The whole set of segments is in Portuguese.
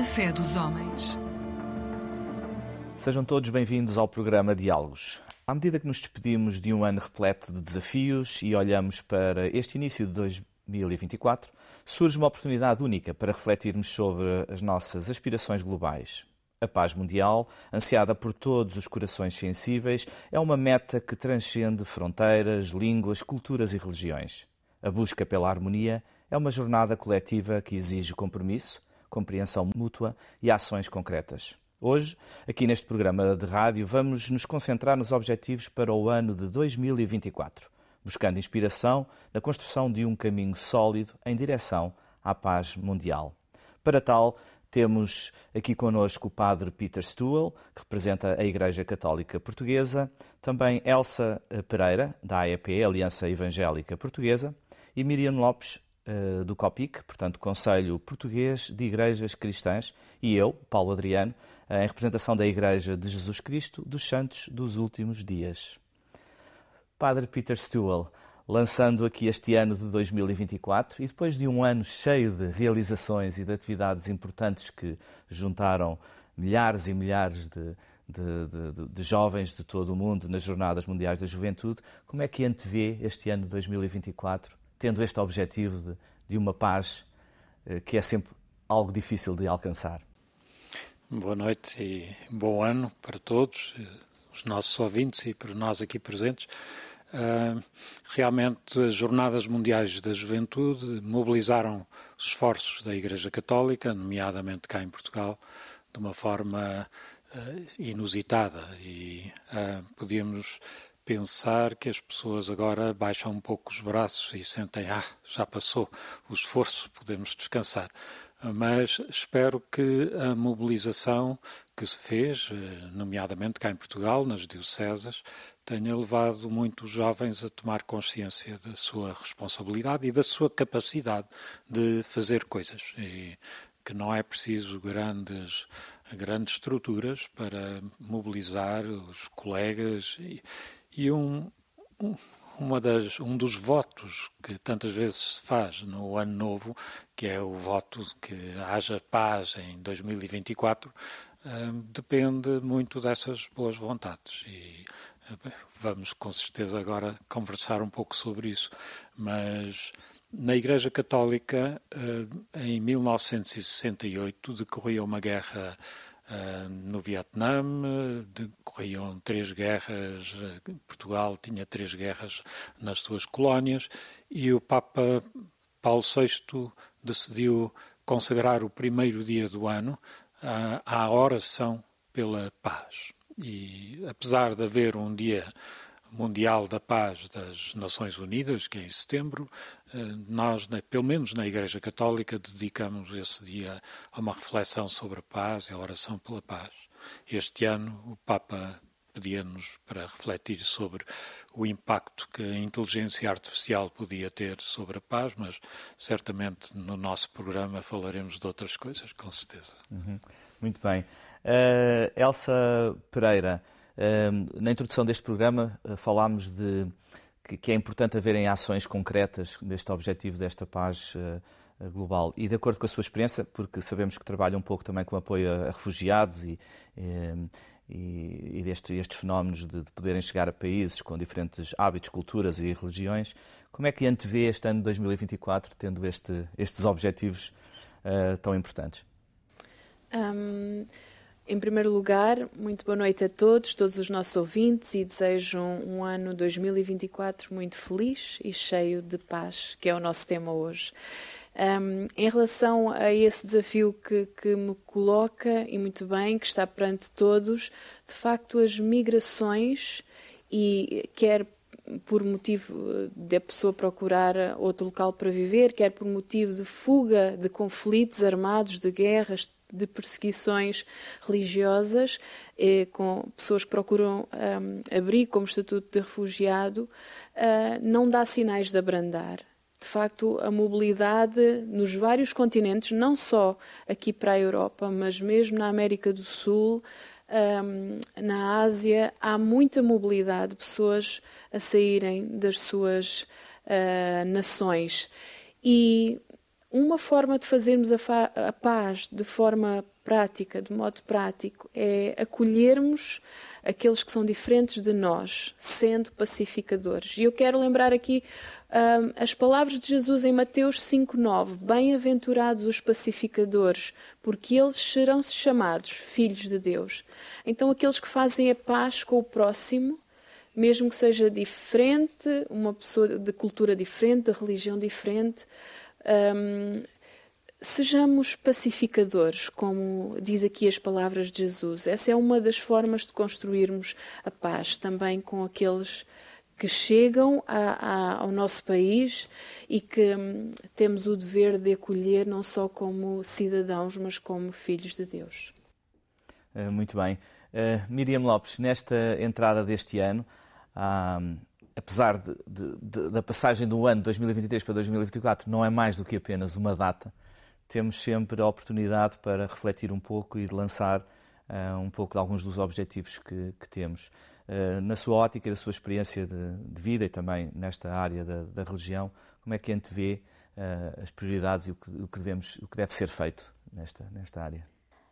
A fé dos homens. Sejam todos bem-vindos ao programa Diálogos. À medida que nos despedimos de um ano repleto de desafios e olhamos para este início de 2024, surge uma oportunidade única para refletirmos sobre as nossas aspirações globais. A paz mundial, ansiada por todos os corações sensíveis, é uma meta que transcende fronteiras, línguas, culturas e religiões. A busca pela harmonia é uma jornada coletiva que exige compromisso, compreensão mútua e ações concretas. Hoje, aqui neste programa de rádio, vamos nos concentrar nos objetivos para o ano de 2024, buscando inspiração na construção de um caminho sólido em direção à paz mundial. Para tal, temos aqui connosco o padre Peter Stuhl, que representa a Igreja Católica Portuguesa, também Elsa Pereira, da AEP, Aliança Evangélica Portuguesa, e Miriam Lopes, eh, do COPIC, portanto, Conselho Português de Igrejas Cristãs, e eu, Paulo Adriano, em representação da Igreja de Jesus Cristo dos Santos dos Últimos Dias. Padre Peter Stuhl, lançando aqui este ano de 2024 e depois de um ano cheio de realizações e de atividades importantes que juntaram milhares e milhares de, de, de, de, jovens de todo o mundo nas Jornadas Mundiais da Juventude, como é que antevê este ano de 2024, tendo este objetivo de, de uma paz eh, que é sempre algo difícil de alcançar? Boa noite e bom ano para todos, os nossos ouvintes e para nós aqui presentes. Uh, realmente, as Jornadas Mundiais da Juventude mobilizaram os esforços da Igreja Católica, nomeadamente cá em Portugal, de uma forma inusitada e podíamos pensar que as pessoas agora baixam um pouco os braços e sentem, ah, já passou o esforço, podemos descansar mas espero que a mobilização que se fez, eh, nomeadamente cá em Portugal, nas dioceses, tenha levado muitos jovens a tomar consciência da sua responsabilidade e da sua capacidade de fazer coisas. E que não é preciso grandes, grandes estruturas para mobilizar os colegas e, e um, um uma das, um dos votos que tantas vezes se faz no Ano Novo, que é o voto de que haja paz em 2024, hum, depende muito dessas boas vontades. E hum, vamos com certeza agora conversar um pouco sobre isso. Mas na Igreja Católica, hum, em 1968, decorria uma guerra no Vietnã decorriam três guerras, Portugal tinha três guerras nas suas colónias e o Papa Paulo VI decidiu consagrar o primeiro dia do ano à oração pela paz. E apesar de haver um dia Mundial da Paz das Nações Unidas, que é em setembro, eh, nós, pelo menos na Igreja Católica, dedicamos esse dia a uma reflexão sobre a paz e a oração pela paz. Este ano, o Papa pedia-nos para refletir sobre o impacto que a inteligência artificial podia ter sobre a paz, mas certamente no nosso programa falaremos de outras coisas, com certeza. Uhum. Muito bem. Uh, Elsa Pereira, na introdução deste programa eh, falámos de que é importante haverem ações concretas neste objetivo desta paz eh, global. E de acordo com a sua experiência, porque sabemos que trabalha um pouco também com apoio a refugiados e, e, e estes fenómenos de, de, poderem chegar a países com diferentes hábitos, culturas e religiões, como é que antevê este ano de 2024 tendo este, estes objetivos uh, tão importantes? Um... Em primeiro lugar, muito boa noite a todos, todos os nossos ouvintes e desejo um, ano 2024 muito feliz e cheio de paz, que é o nosso tema hoje. Um, em relação a esse desafio que, que me coloca, e muito bem, que está perante todos, de facto, as migrações, e quer por motivo de a pessoa procurar outro local para viver, quer por motivo de fuga de conflitos armados, de guerras, de perseguições religiosas, eh, com pessoas que procuram um, abrigo como estatuto de refugiado, uh, não dá sinais de abrandar. De facto, a mobilidade nos vários continentes, não só aqui para a Europa, mas mesmo na América do Sul, um, na Ásia, há muita mobilidade de pessoas a saírem das suas uh, nações. E uma forma de fazermos a, a, paz de forma prática, de modo prático, é acolhermos aqueles que são diferentes de nós, sendo pacificadores. E eu quero lembrar aqui um, as palavras de Jesus em Mateus 5,9: Bem-aventurados os pacificadores, porque eles serão chamados filhos de Deus. Então, aqueles que fazem a paz com o próximo, mesmo que seja diferente, uma pessoa de cultura diferente, de religião diferente, um, sejamos pacificadores, como diz aqui as palavras de Jesus. Essa é uma das formas de construirmos a paz, também com aqueles que chegam a, a, ao nosso país e que hum, temos o dever de acolher não só como cidadãos, mas como filhos de Deus. Eh, muito bem. Uh, Miriam Lopes, nesta entrada deste ano, uh, apesar de, de, de, da passagem do ano 2023 para 2024, não é mais do que apenas uma data. Temos sempre a oportunidade para refletir um pouco e de lançar uh, um pouco de alguns dos objetivos que, que temos. Uh, na sua ótica da sua experiência de, vida e também nesta área da, da religião, como é que a gente vê uh, as prioridades e o que, o que, devemos, o que deve ser feito nesta, nesta área?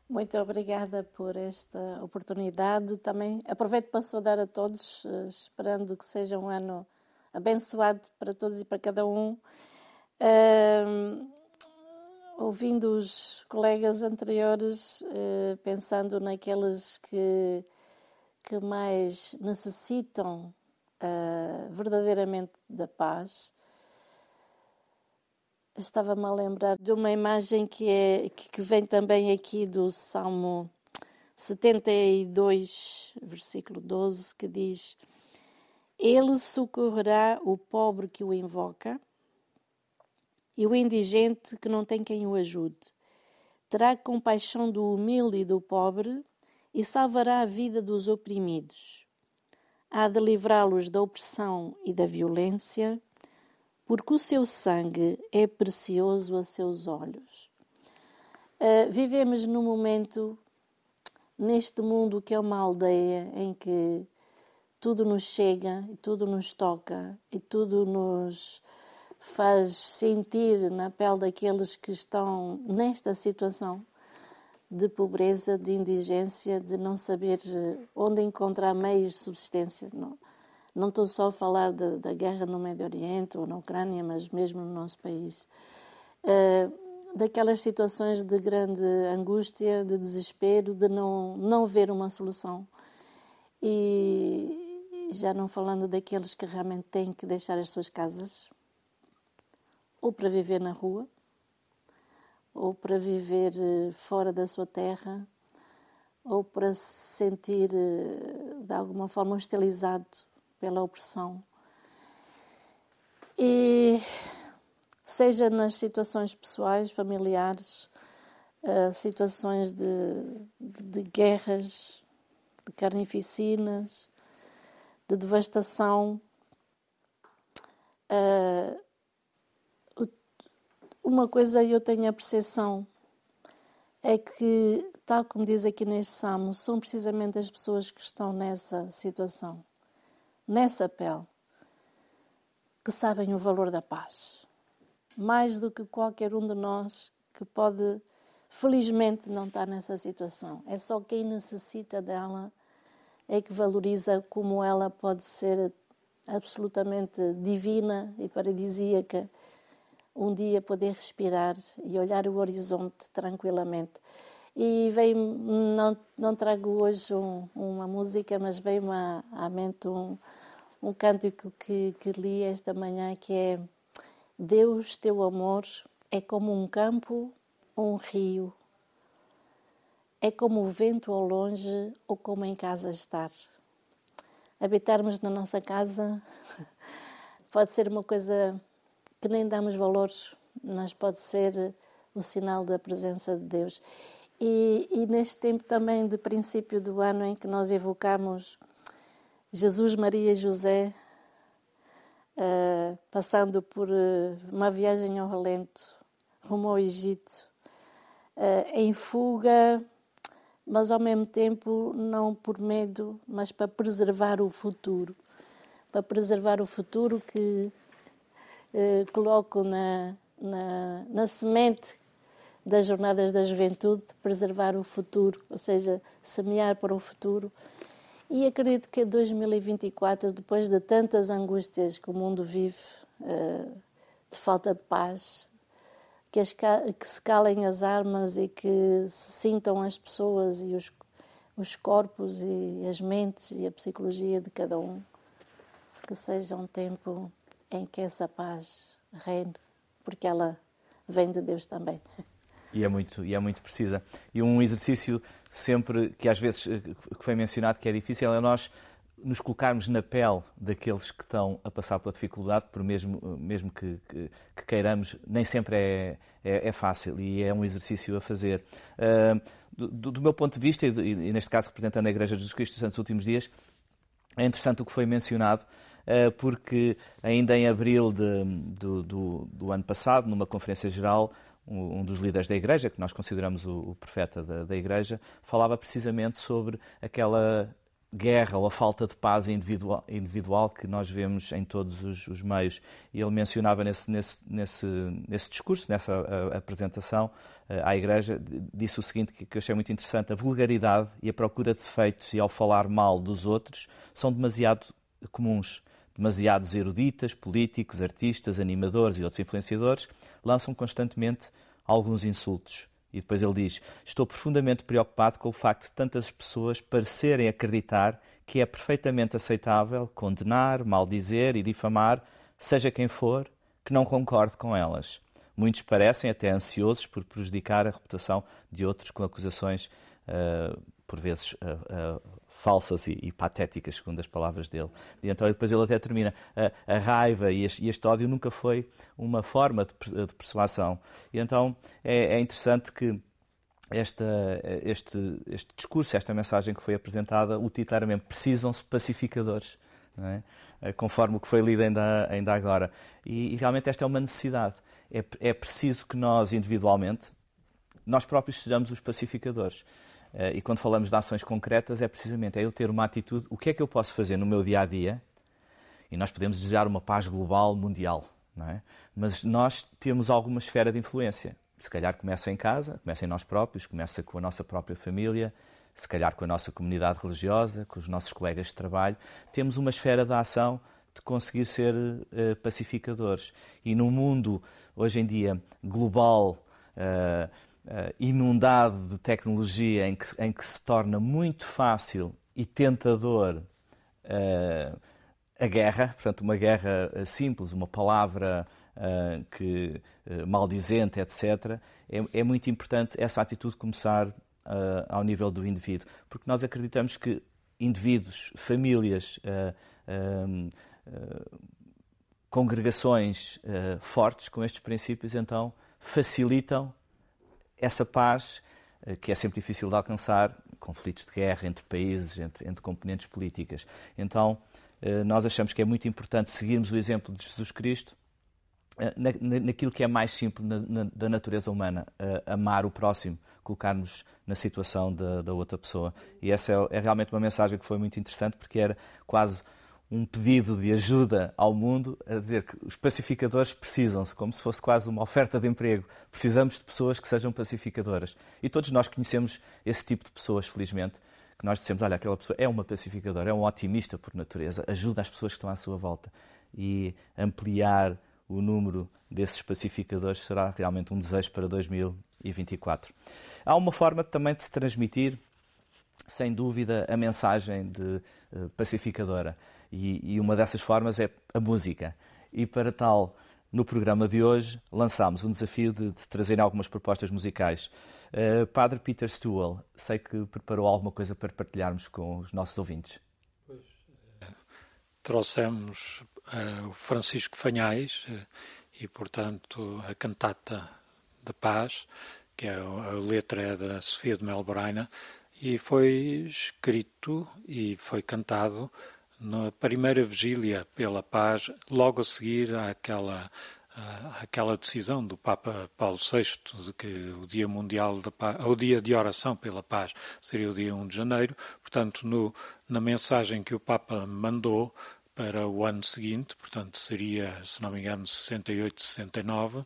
Muito obrigada por esta oportunidade. Também aproveito para saudar a todos, eh, esperando que seja um ano abençoado para todos e para cada um. Ouvindo os colegas anteriores, uh, pensando naqueles que, que mais necessitam uh, verdadeiramente da paz, estava-me a lembrar de uma imagem que, é, que vem também aqui do Salmo 72, versículo 12, que diz: Ele socorrerá o pobre que o invoca e o indigente que não tem quem o ajude. Terá compaixão do humilde e do pobre e salvará a vida dos oprimidos. Há de livrá-los da opressão e da violência porque o seu sangue é precioso a seus olhos. Uh, vivemos num momento, neste mundo que é uma aldeia em que tudo nos chega e tudo nos toca e tudo nos faz sentir na pele daqueles que estão nesta situação de pobreza, de indigência, de não saber onde encontrar meios de subsistência. Não, não estou só a falar de, da guerra no Médio Oriente ou na Ucrânia, mas mesmo no nosso país. Uh, daquelas situações de grande angústia, de desespero, de não, não ver uma solução. E já não falando daqueles que realmente têm que deixar as suas casas, ou para viver na rua, ou para viver eh, fora da sua terra, ou para se sentir eh, de alguma forma hostilizado pela opressão. E seja nas situações pessoais, familiares, uh, situações de, de, de, guerras, de carnificinas, de devastação. Uh, uma coisa eu tenho a percepção é que, tal como diz aqui neste Salmo, são precisamente as pessoas que estão nessa situação nessa pele, que sabem o valor da paz. Mais do que qualquer um de nós que pode, felizmente, não estar nessa situação. É só quem necessita dela é que valoriza como ela pode ser absolutamente divina e paradisíaca. Um dia poder respirar e olhar o horizonte tranquilamente. E veio, não, não trago hoje um, uma música, mas veio-me à, mente um, um cântico que, que li esta manhã que é Deus, teu amor é como um campo ou um rio, é como o vento ao longe ou como em casa estar. Habitarmos na nossa casa pode ser uma coisa que nem damos valor, mas pode ser o sinal da presença de Deus. E, e neste tempo também de princípio do ano em que nós evocamos Jesus, Maria e José, uh, passando por uh, uma viagem ao relento, rumo ao Egito, uh, em fuga, mas ao mesmo tempo não por medo, mas para preservar o futuro. Para preservar o futuro que coloco na, na, na semente das Jornadas da Juventude, preservar o futuro, ou seja, semear para o futuro. E acredito que em 2024, depois de tantas angústias que o mundo vive, eh, de falta de paz, que, as, que se calem as armas e que se sintam as pessoas e os, os corpos e as mentes e a psicologia de cada um, que seja um tempo em que essa paz reine, porque ela vem de Deus também. E é muito, e é muito precisa. E um exercício sempre que às vezes eh, que foi mencionado que é difícil é nós nos colocarmos na pele daqueles que estão a passar pela dificuldade, por mesmo, mesmo que, que, que queiramos, nem sempre é, é, é, fácil e é um exercício a fazer. Uh, do, do, meu ponto de vista, e, e, neste caso representando a Igreja de Jesus Cristo Santos Últimos Dias, é interessante o que foi mencionado, uh, porque ainda em abril de, do, do, do ano passado, numa conferência geral, um dos líderes da Igreja, que nós consideramos o, o profeta da, da, Igreja, falava precisamente sobre aquela guerra ou a falta de paz individual, individual que nós vemos em todos os, os meios. E ele mencionava nesse, nesse, nesse, nesse discurso, nessa a, a apresentação à Igreja, disse o seguinte, que, que eu achei muito interessante: a vulgaridade e a procura de defeitos e ao falar mal dos outros são demasiado comuns. Demasiados eruditas, políticos, artistas, animadores e outros influenciadores lançam constantemente alguns insultos. E depois ele diz: Estou profundamente preocupado com o facto de tantas pessoas parecerem acreditar que é perfeitamente aceitável condenar, maldizer e difamar, seja quem for, que não concorde com elas. Muitos parecem até ansiosos por prejudicar a reputação de outros com acusações, uh, por vezes, uh, uh, falsas e, e, patéticas, segundo as palavras dele. E então depois ele até termina, a, a raiva e este, este, ódio nunca foi uma forma de, de persuasão. E então é, é interessante que esta, este, este discurso, esta mensagem que foi apresentada, utilitariamente precisam-se pacificadores, é? Eh, conforme o que foi lido ainda, ainda agora. E, e realmente esta é uma necessidade. É, é preciso que nós, individualmente, nós próprios sejamos os pacificadores. Eh, e quando falamos de ações concretas, é precisamente é eu ter uma atitude, o que é que eu posso fazer no meu dia a dia? E nós podemos desejar uma paz global, mundial, não é? Mas nós temos alguma esfera de influência. Se calhar começa em casa, começa em nós próprios, começa com a nossa própria família, se calhar com a nossa comunidade religiosa, com os nossos colegas de trabalho. Temos uma esfera de ação de conseguir ser uh, pacificadores. E num mundo, hoje em dia, global, uh, inundado de tecnologia em que, em que se torna muito fácil e tentador uh, a guerra, portanto, uma guerra uh, simples, uma palavra que, maldizente, etc., é, é, muito importante essa atitude começar ao nível do indivíduo, porque nós acreditamos que indivíduos, famílias, congregações fortes com estes princípios, então, facilitam essa paz, eh, que é sempre difícil de alcançar, conflitos de guerra entre países, entre, entre componentes políticas. Então, eh, nós achamos que é muito importante seguirmos o exemplo de Jesus Cristo eh, naquilo que é mais simples da natureza humana, amar o próximo, colocarmos na situação da, da outra pessoa. E essa é, é realmente uma mensagem que foi muito interessante, porque era quase um pedido de ajuda ao mundo a dizer que os pacificadores precisam-se, como se fosse quase uma oferta de emprego. Precisamos de pessoas que sejam pacificadoras. E todos nós conhecemos esse tipo de pessoas, felizmente, que nós dissemos, olha, aquela pessoa é uma pacificadora, é um otimista por natureza, ajuda as pessoas que estão à sua volta. E ampliar o número desses pacificadores será realmente um desejo para 2024. Há uma forma também de se transmitir, sem dúvida, a mensagem de uh, pacificadora. E, e uma dessas formas é a música. E para tal, no programa de hoje, lançámos um desafio de, de trazer algumas propostas musicais. Uh, Padre Peter Stuhl, sei que preparou alguma coisa para partilharmos com os nossos ouvintes. Pois, uh, trouxemos uh, o Francisco Fanhais e, portanto, a cantata da paz, que é a letra é da Sofia de Melboraina, e foi escrito e foi cantado na primeira vigília pela paz, logo a seguir àquela, àquela decisão do Papa Paulo VI de que o Dia Mundial da Paz, o Dia de Oração pela Paz seria o dia 1 de janeiro. Portanto, no, na mensagem que o Papa mandou para o ano seguinte, portanto seria, se não me engano, 68, 69,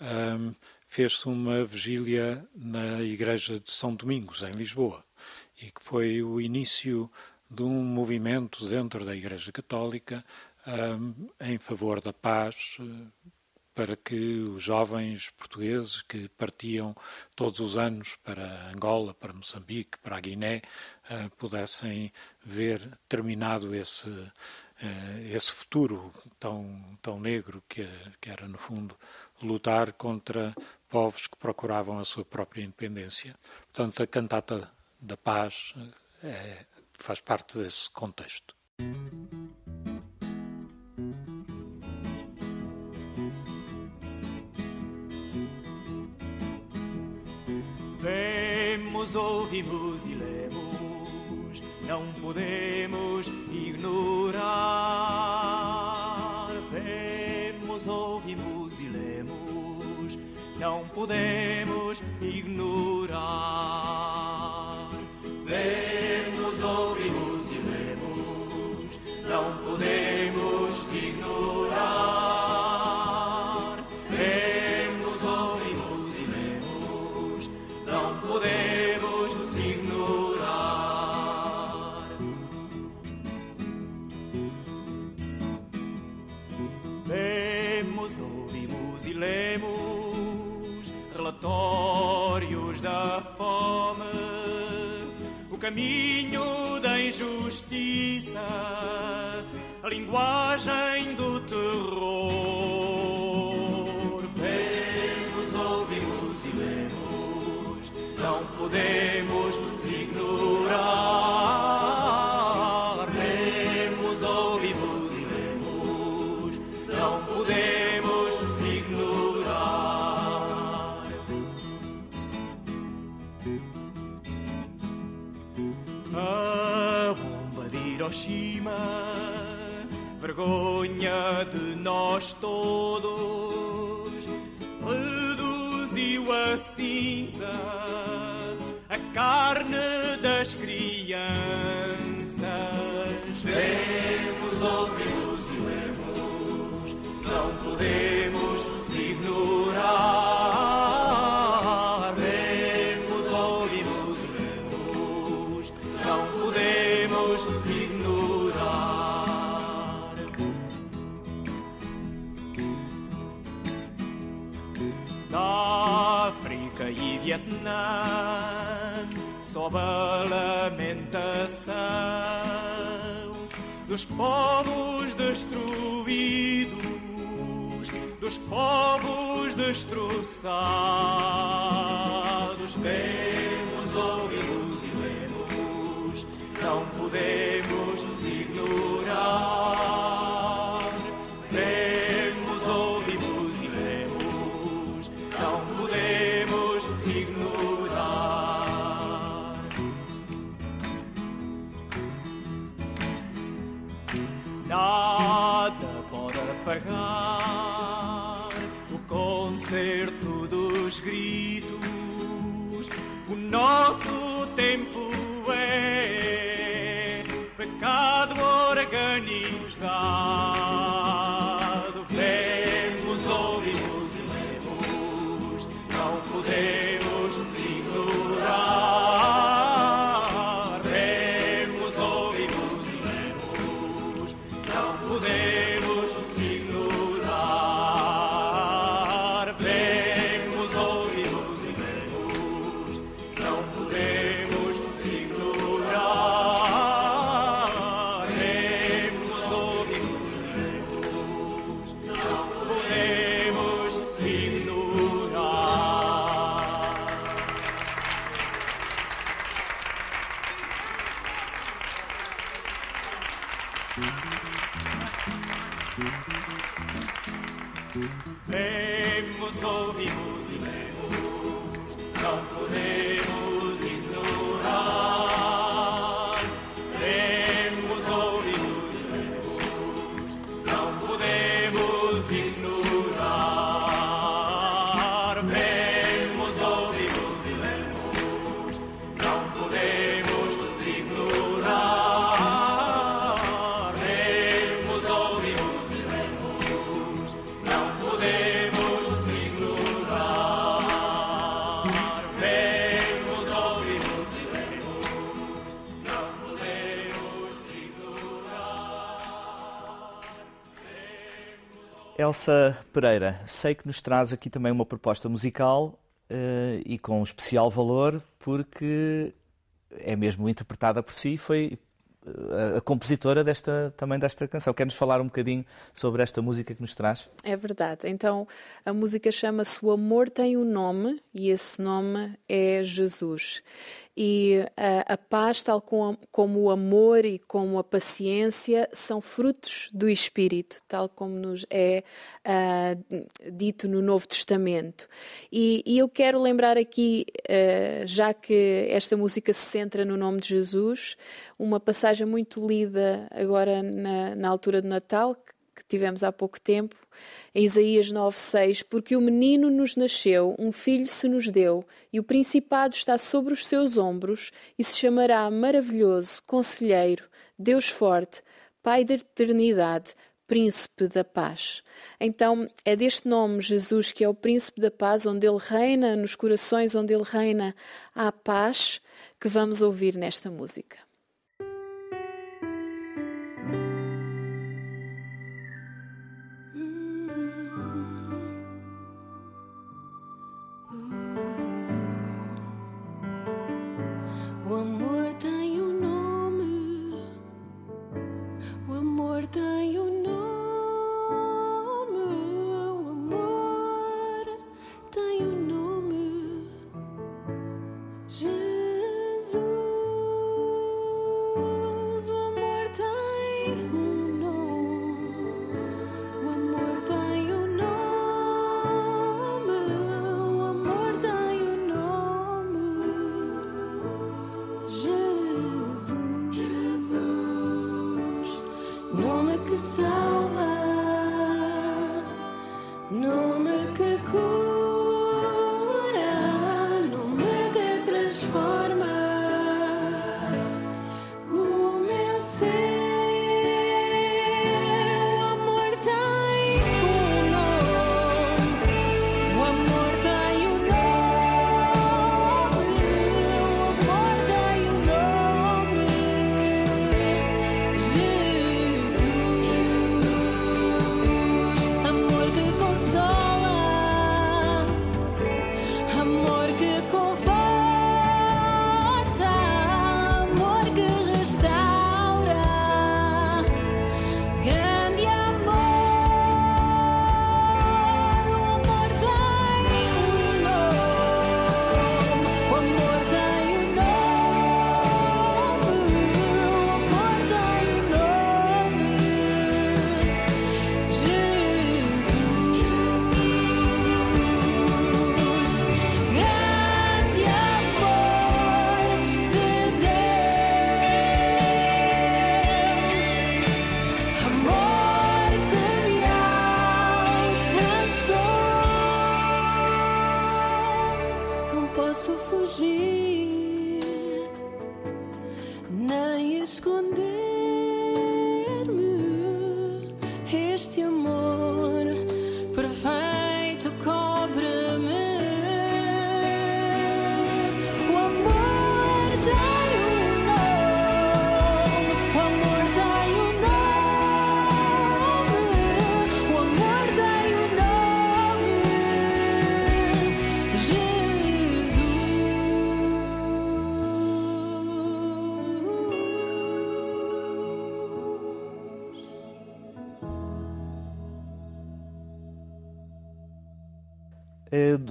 um, fez-se uma vigília na Igreja de São Domingos, em Lisboa, e que foi o início de um movimento dentro da Igreja Católica um, em favor da paz, para que os jovens portugueses que partiam todos os anos para Angola, para Moçambique, para a Guiné, uh, pudessem ver terminado esse, uh, esse futuro tão, tão negro que, que era, no fundo, lutar contra povos que procuravam a sua própria independência. Portanto, a cantata da paz é, faz parte desse contexto. Vemos, ouvimos e lemos, não podemos ignorar. Vemos, ouvimos e lemos, não podemos ignorar. Relatórios da fome, o caminho da injustiça, a linguagem do terror. Vemos, ouvimos e lemos, não podemos vergonha de nós todos, sob a lamentação dos povos destruídos, dos povos destroçados. Vemos, ouvimos e lemos, não podemos ignorar. Elsa Pereira, sei que nos traz aqui também uma proposta musical uh, e com especial valor, porque é mesmo interpretada por si, foi a, compositora desta, também desta canção. Quer-nos falar um bocadinho sobre esta música que nos traz? É verdade. Então, a música chama-se O Amor Tem um Nome e esse nome é Jesus. E a, a paz, tal como, como, o amor e como a paciência, são frutos do Espírito, tal como nos é uh, dito no Novo Testamento. E, e eu quero lembrar aqui, uh, já que esta música se centra no nome de Jesus, uma passagem muito lida agora na, na altura do Natal, tivemos há pouco tempo, em Isaías 9:6, porque o menino nos nasceu, um filho se nos deu, e o principado está sobre os seus ombros, e se chamará maravilhoso, conselheiro, Deus forte, Pai da eternidade, Príncipe da Paz. Então, é deste nome, Jesus, que é o Príncipe da Paz, onde ele reina, nos corações onde ele reina, há paz, que vamos ouvir nesta música.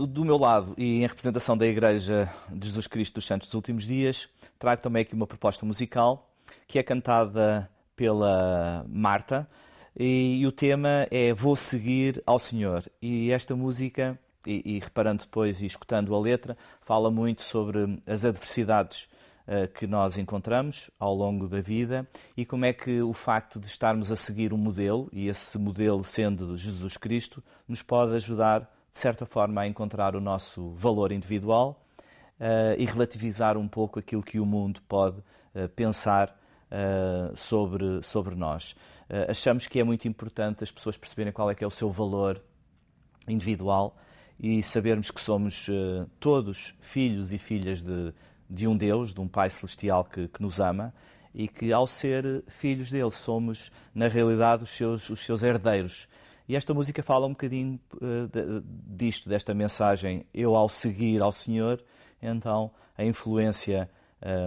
Do meu lado e em representação da Igreja de Jesus Cristo dos Santos dos Últimos Dias, trago também aqui uma proposta musical que é cantada pela Marta e, o tema é Vou Seguir ao Senhor. E esta música, e, e reparando depois e escutando a letra, fala muito sobre as adversidades uh, que nós encontramos ao longo da vida e como é que o facto de estarmos a seguir um modelo, e esse modelo sendo Jesus Cristo, nos pode ajudar de certa forma, a encontrar o nosso valor individual uh, e relativizar um pouco aquilo que o mundo pode uh, pensar uh, sobre, sobre nós. achamos que é muito importante as pessoas perceberem qual é que é o seu valor individual e sabermos que somos todos filhos e filhas de, de um Deus, de um Pai Celestial que, que nos ama e que, ao ser filhos dele, somos, na realidade, os seus, os seus herdeiros E esta música fala um bocadinho uh, disto, desta mensagem. Eu, ao seguir ao Senhor, então a influência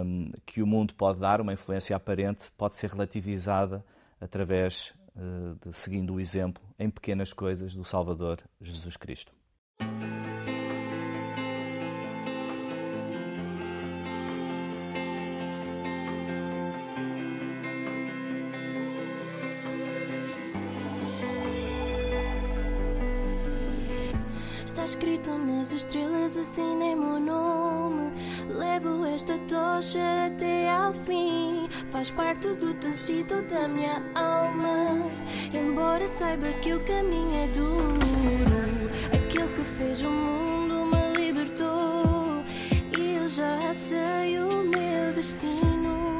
um, que o mundo pode dar, uma influência aparente, pode ser relativizada através uh, de seguindo o exemplo em pequenas coisas do Salvador Jesus Cristo. Escrito nas estrelas, assinem meu nome. Levo esta tocha até ao fim. Faz parte do tecido da minha alma. Embora saiba que o caminho é duro, aquele que fez o mundo me libertou. E eu já sei o meu destino.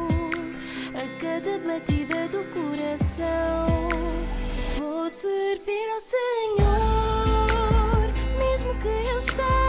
A cada batida do coração, vou servir ao Senhor mesmo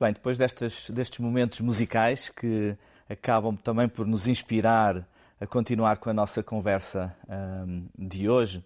bem, depois destes, destes momentos musicais que acabam também por nos inspirar a continuar com a nossa conversa hum, de hoje,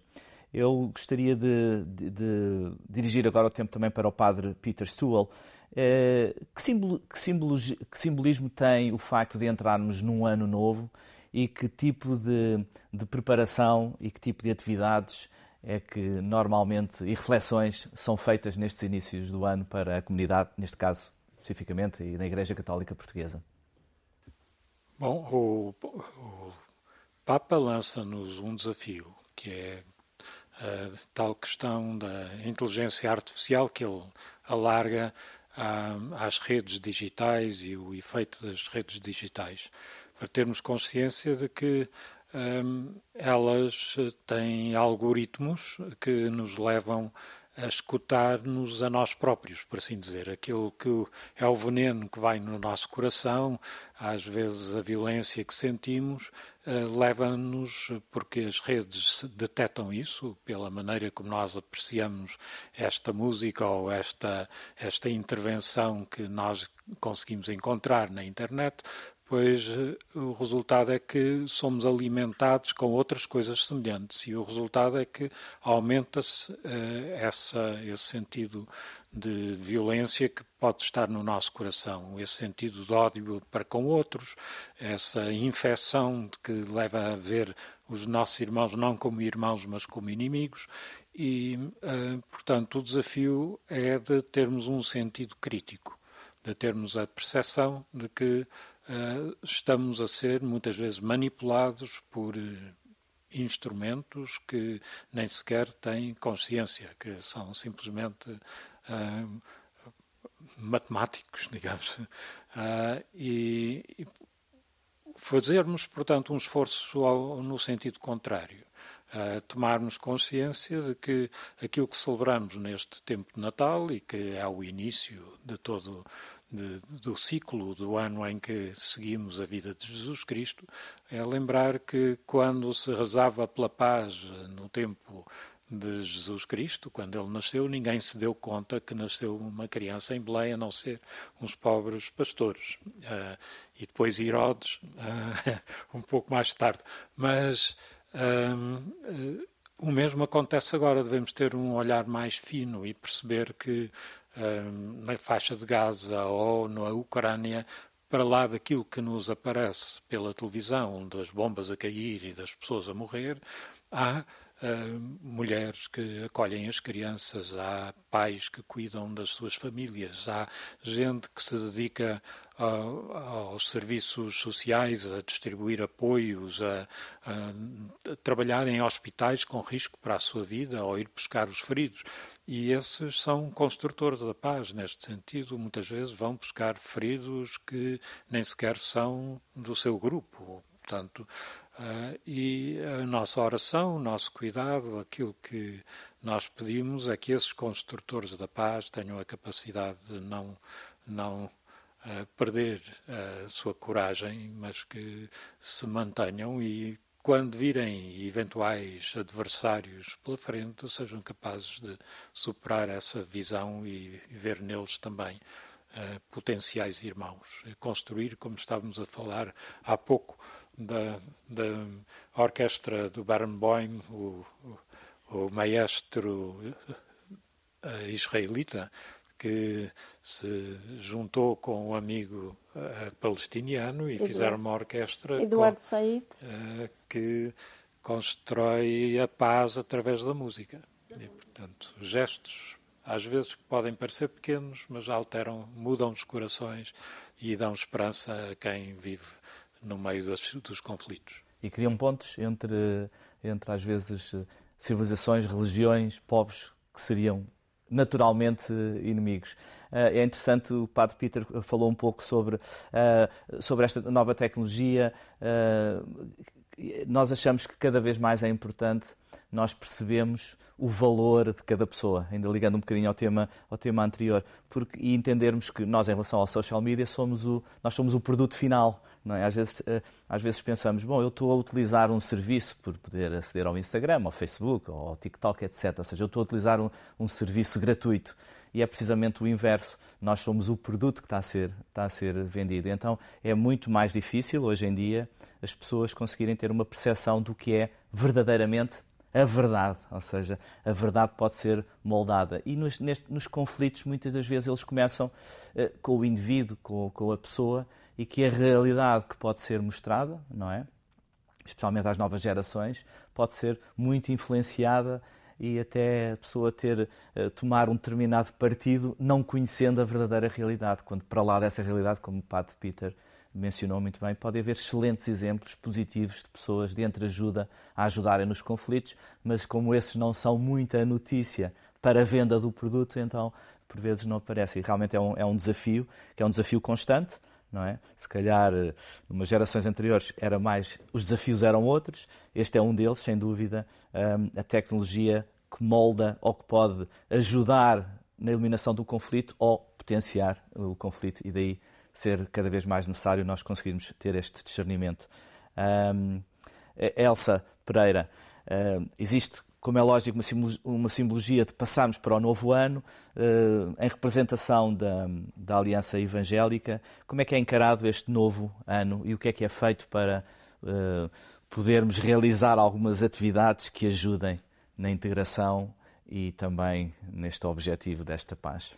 eu gostaria de, de- de dirigir agora o tempo também para o Padre Peter Sewell. Eh, que, simbolo- que simbologi- que simbolismo tem o facto de entrarmos num ano novo e que tipo de, de preparação e que tipo de atividades é que normalmente e reflexões são feitas nestes inícios do ano para a comunidade, neste caso especificamente, e na Igreja Católica Portuguesa? Bom, o, o Papa lança-nos um desafio, que é a tal questão da inteligência artificial que ele alarga ah, às redes digitais e o efeito das redes digitais, para termos consciência de que hum, elas têm algoritmos que nos levam a escutar-nos a nós próprios, por assim dizer. Aquilo que é o veneno que vai no nosso coração, às vezes a violência que sentimos, eh, leva-nos, porque as redes detectam isso, pela maneira como nós apreciamos esta música ou esta, esta intervenção que nós conseguimos encontrar na internet, pois eh, o resultado é que somos alimentados com outras coisas semelhantes e o resultado é que aumenta-se uh, essa, esse sentido de violência que pode estar no nosso coração, esse sentido de ódio para com outros, essa infecção que leva a ver os nossos irmãos não como irmãos, mas como inimigos. E, uh, portanto, o desafio é de termos um sentido crítico, de termos a percepção de que estamos a ser muitas vezes manipulados por uh, instrumentos que nem sequer têm consciência, que são simplesmente uh, matemáticos, digamos. e, fazermos, portanto, um esforço no sentido contrário. Uh, tomarmos consciência de que aquilo que celebramos neste tempo de Natal e que é o início de todo de, do ciclo do ano em que seguimos a vida de Jesus Cristo, é lembrar que quando se rezava pela paz no tempo de Jesus Cristo, quando ele nasceu, ninguém se deu conta que nasceu uma criança em Belém, a não ser uns pobres pastores. Uh, e depois Herodes, uh, um pouco mais tarde. Mas uh, o mesmo acontece agora, devemos ter um olhar mais fino e perceber que na faixa de Gaza ou na Ucrânia, para lá daquilo que nos aparece pela televisão, das bombas a cair e das pessoas a morrer, há uh, mulheres que acolhem as crianças, há pais que cuidam das suas famílias, há gente que se dedica aos serviços sociais, a distribuir apoios, a, a, a, trabalhar em hospitais com risco para a sua vida ou ir buscar os feridos. E esses são construtores da paz, neste sentido, muitas vezes vão buscar feridos que nem sequer são do seu grupo. Portanto, uh, e a nossa oração, o nosso cuidado, aquilo que nós pedimos é que esses construtores da paz tenham a capacidade de não, não uh, perder a sua coragem, mas que se mantenham e quando virem eventuais adversários pela frente, sejam capazes de superar essa visão e ver neles também uh, potenciais irmãos. Construir, como estávamos a falar há pouco, da, da orquestra do Barenboim, o, o, o maestro uh, israelita, que se juntou com um amigo uh, palestiniano e Eduardo. fizeram uma orquestra Eduardo com, Said uh, que constrói a paz através da música. E, portanto, gestos às vezes podem parecer pequenos, mas alteram, mudam os corações e dão esperança a quem vive no meio dos, dos conflitos. E criam pontos entre, entre, às vezes, civilizações, religiões, povos que seriam naturalmente inimigos. Eh, é interessante, o Padre Peter falou um pouco sobre, eh, sobre esta nova tecnologia. Eh, nós achamos que cada vez mais é importante nós percebemos o valor de cada pessoa, ainda ligando um bocadinho ao tema, ao tema anterior, porque, e entendermos que nós, em relação ao social media, somos o, nós somos o produto final. Não é? às, vezes, às vezes pensamos, bom, eu estou a utilizar um serviço por poder aceder ao Instagram, ao Facebook, ao TikTok, etc. Ou seja, eu estou a utilizar um, um serviço gratuito e é precisamente o inverso. Nós somos o produto que está a ser, está a ser vendido. Então é muito mais difícil hoje em dia as pessoas conseguirem ter uma percepção do que é verdadeiramente a verdade, ou seja, a verdade pode ser moldada. E nos, nos conflitos, muitas das vezes, eles começam uh, com o indivíduo, com, com, a pessoa, e que a realidade que pode ser mostrada, não é? Especialmente às novas gerações, pode ser muito influenciada e até a pessoa ter, uh, tomar um determinado partido não conhecendo a verdadeira realidade, quando para lá dessa realidade, como o Padre Peter mencionou muito bem, pode haver excelentes exemplos positivos de pessoas de entreajuda a ajudarem nos conflitos, mas como esses não são muita notícia para a venda do produto, então por vezes não aparece. E realmente é um, é um desafio, que é um desafio constante, não é? Se calhar, nas gerações anteriores, era mais, os desafios eram outros, este é um deles, sem dúvida, a tecnologia que molda ou que pode ajudar na eliminação do conflito ou potenciar o conflito e daí ser cada vez mais necessário nós conseguirmos ter este discernimento. Elsa Pereira, existe, como é lógico, uma simbologia de passarmos para o novo ano uh, em representação da, da Aliança Evangélica. Como é que é encarado este novo ano e o que é que é feito para uh, podermos realizar algumas atividades que ajudem na integração e também neste objetivo desta paz?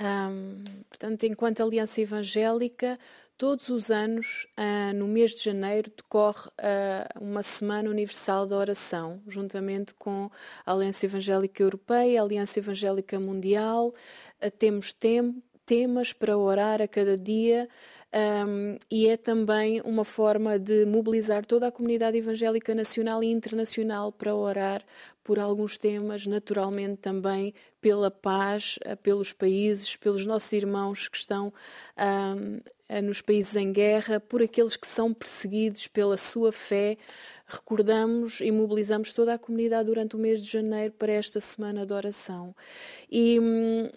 Um, portanto, enquanto Aliança Evangélica, todos os anos, uh, no mês de janeiro, decorre uh, uma Semana Universal da Oração, juntamente com a Aliança Evangélica Europeia, a Aliança Evangélica Mundial. Uh, temos tem temas para orar a cada dia. Um, e é também uma forma de mobilizar toda a comunidade evangélica nacional e internacional para orar por alguns temas, naturalmente também pela paz, eh, pelos países, pelos nossos irmãos que estão um, nos países em guerra, por aqueles que são perseguidos pela sua fé. Recordamos e mobilizamos toda a comunidade durante o mês de janeiro para esta semana de oração. E, hum, eh,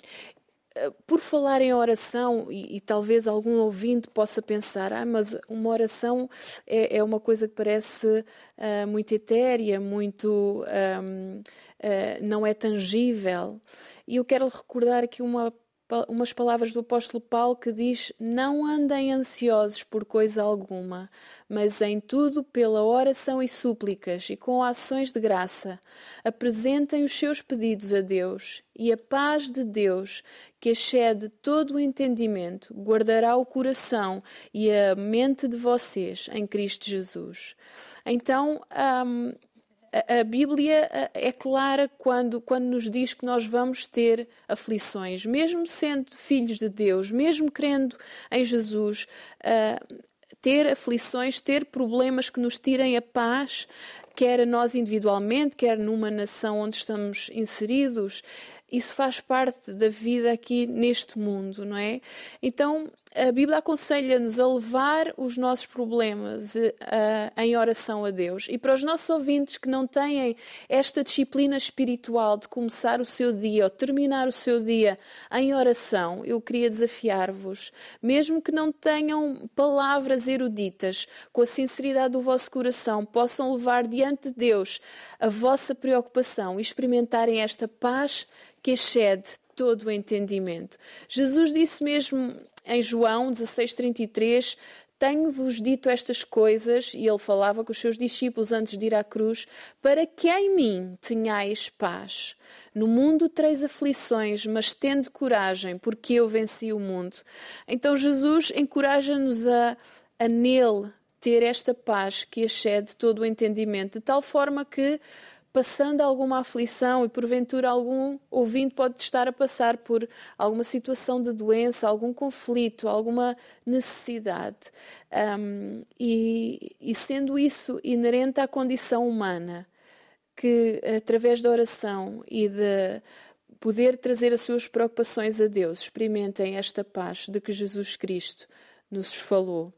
por falar em oração, e, e, talvez algum ouvinte possa pensar, ah, mas uma oração é, é uma coisa que parece uh, muito etérea, muito um, uh, eh, não é tangível. E eu quero recordar aqui uma umas palavras do apóstolo Paulo que diz: Não andem ansiosos por coisa alguma, mas em tudo, pela oração e súplicas e com ações de graça, apresentem os seus pedidos a Deus, e a paz de Deus, que excede todo o entendimento, guardará o coração e a mente de vocês em Cristo Jesus. Então, um, a, Bíblia é clara quando, quando nos diz que nós vamos ter aflições, mesmo sendo filhos de Deus, mesmo crendo em Jesus, uh, ter aflições, ter problemas que nos tirem a paz, quer a nós individualmente, quer numa nação onde estamos inseridos, isso faz parte da vida aqui neste mundo, não é? Então, a Bíblia aconselha-nos a levar os nossos problemas uh, em oração a Deus. E para os nossos ouvintes que não têm esta disciplina espiritual de começar o seu dia ou terminar o seu dia em oração, eu queria desafiar-vos, mesmo que não tenham palavras eruditas, com a sinceridade do vosso coração, possam levar diante de Deus a vossa preocupação e experimentarem esta paz que excede todo o entendimento. Jesus disse mesmo em João 16:33, tenho-vos dito estas coisas, e ele falava com os seus discípulos antes de ir à cruz, para que em mim tenhais paz. No mundo tereis aflições, mas tende coragem, porque eu venci o mundo. Então Jesus encoraja-nos a, a nele ter esta paz que excede todo o entendimento, de tal forma que passando alguma aflição e porventura algum ouvinte pode estar a passar por alguma situação de doença, algum conflito, alguma necessidade. Um, e, e sendo isso inerente à condição humana, que através da oração e de poder trazer as suas preocupações a Deus, experimentem esta paz de que Jesus Cristo nos falou.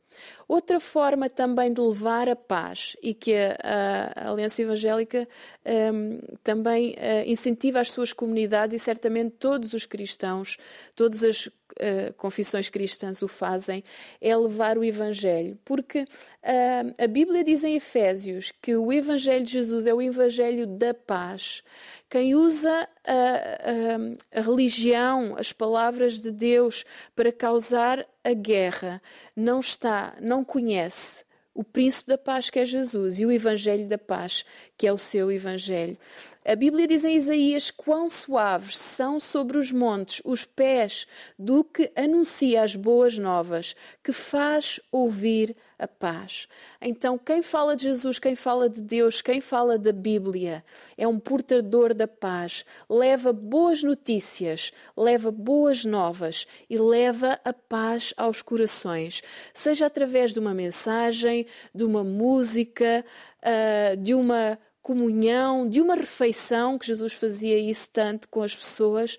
Outra forma também de levar a paz e que a, a Aliança Evangélica um, também uh, incentiva as suas comunidades e certamente todos os cristãos, todas as uh, confissões cristãs o fazem, é levar o Evangelho. Porque uh, a Bíblia diz em Efésios que o Evangelho de Jesus é o Evangelho da paz. Quem usa a, a, a religião, as palavras de Deus para causar a guerra, não está, não conhece o príncipe da paz que é Jesus e o evangelho da paz que é o seu evangelho. A Bíblia diz em Isaías quão suaves são sobre os montes os pés do que anuncia as boas novas, que faz ouvir a paz. Então, quem fala de Jesus, quem fala de Deus, quem fala da Bíblia, é um portador da paz, leva boas notícias, leva boas novas e leva a paz aos corações, seja através de uma mensagem, de uma música, ah, de uma comunhão, de uma refeição, que Jesus fazia isso tanto com as pessoas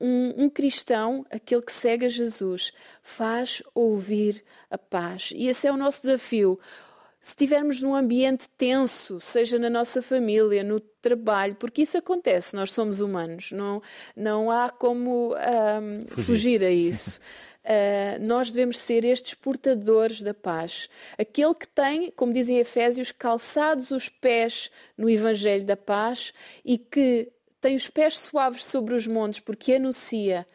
um, um, cristão, aquele que segue a Jesus, faz ouvir a paz. E esse é o nosso desafio. se estivermos num ambiente tenso, seja na nossa família, no trabalho, porque isso acontece, nós somos humanos, não, não há como um, fugir. fugir. a isso. Uh, nós devemos ser estes portadores da paz. Aquele que tem, como dizem Efésios, calçados os pés no Evangelho da paz e que tem os pés suaves sobre os montes, porque anuncia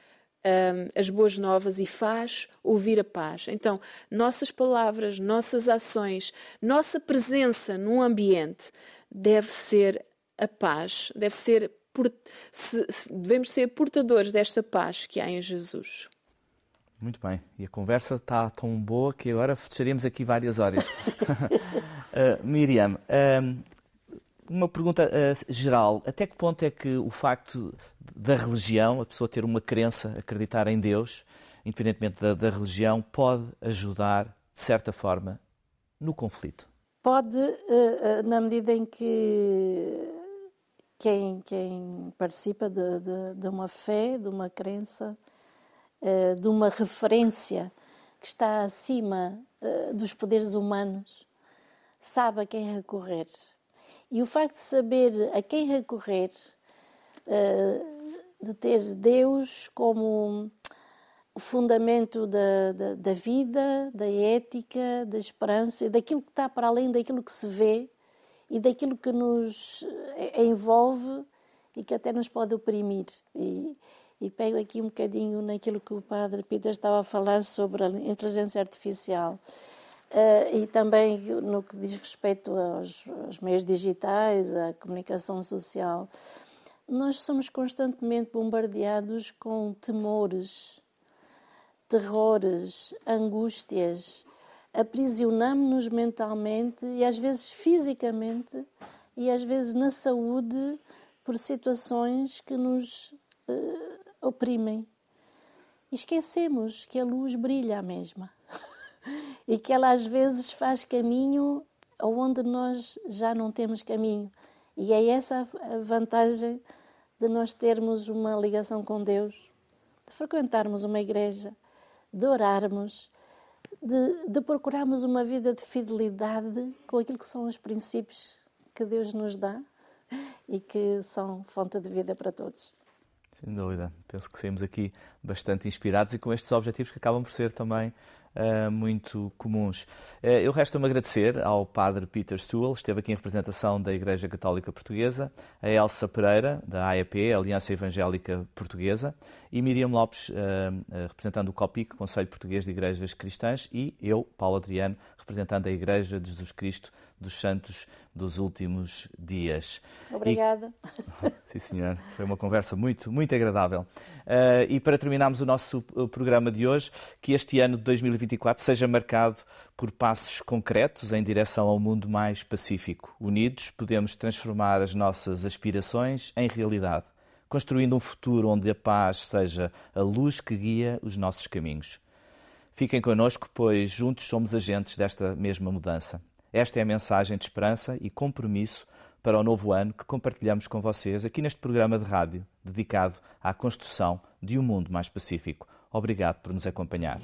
um, as boas novas e faz ouvir a paz. Então, nossas palavras, nossas ações, nossa presença num ambiente deve ser a paz, deve ser se, se, devemos ser portadores desta paz que há em Jesus. Muito bem. E a conversa está tão boa que agora fecharíamos aqui várias horas. uh, Miriam, uh, uma pergunta uh, geral. Até que ponto é que o facto da religião, a pessoa ter uma crença, acreditar em Deus, independentemente da, da religião, pode ajudar, de certa forma, no conflito? Pode, uh, na medida em que quem, quem participa de, de, de uma fé, de uma crença, uh, de uma referência que está acima dos poderes humanos, sabe a quem recorrer e o facto de saber a quem recorrer, eh, de ter Deus como o fundamento da, da, da, vida, da ética, da esperança, daquilo que está para além daquilo que se vê e daquilo que nos eh, envolve e que até nos pode oprimir. E, e pego aqui um bocadinho naquilo que o padre Peter estava a falar sobre a inteligência artificial. Uh, e também no que diz respeito aos, aos, meios digitais, à comunicação social, nós somos constantemente bombardeados com temores, terrores, angústias, aprisionamos-nos mentalmente e às vezes fisicamente e às vezes na saúde por situações que nos uh, oprimem. E esquecemos que a luz brilha a mesma. e que ela às vezes faz caminho onde nós já não temos caminho. E é essa a vantagem de nós termos uma ligação com Deus, de frequentarmos uma igreja, de orarmos, de, de procurarmos uma vida de fidelidade com aquilo que são os princípios que Deus nos dá e que são fonte de vida para todos. Sem dúvida. Penso que saímos aqui bastante inspirados e com estes objetivos que acabam por ser também uh, muito comuns. Uh, eu resta-me agradecer ao Padre Peter Stuhl, esteve aqui em representação da Igreja Católica Portuguesa, a Elsa Pereira, da AEP, Aliança Evangélica Portuguesa, e Miriam Lopes, uh, representando o COPIC, Conselho Português de Igrejas Cristãs, e eu, Paulo Adriano, representando a Igreja de Jesus Cristo dos Santos dos últimos dias. Obrigada. E... Sim, senhor. Foi uma conversa muito, muito agradável. Uh, e para terminarmos o nosso programa de hoje, que este ano de 2024 seja marcado por passos concretos em direção ao mundo mais pacífico. Unidos, podemos transformar as nossas aspirações em realidade, construindo um futuro onde a paz seja a luz que guia os nossos caminhos. Fiquem connosco, pois juntos somos agentes desta mesma mudança. Esta é a mensagem de esperança e compromisso para o novo ano que compartilhamos com vocês aqui neste programa de rádio dedicado à construção de um mundo mais pacífico. Obrigado por nos acompanhar.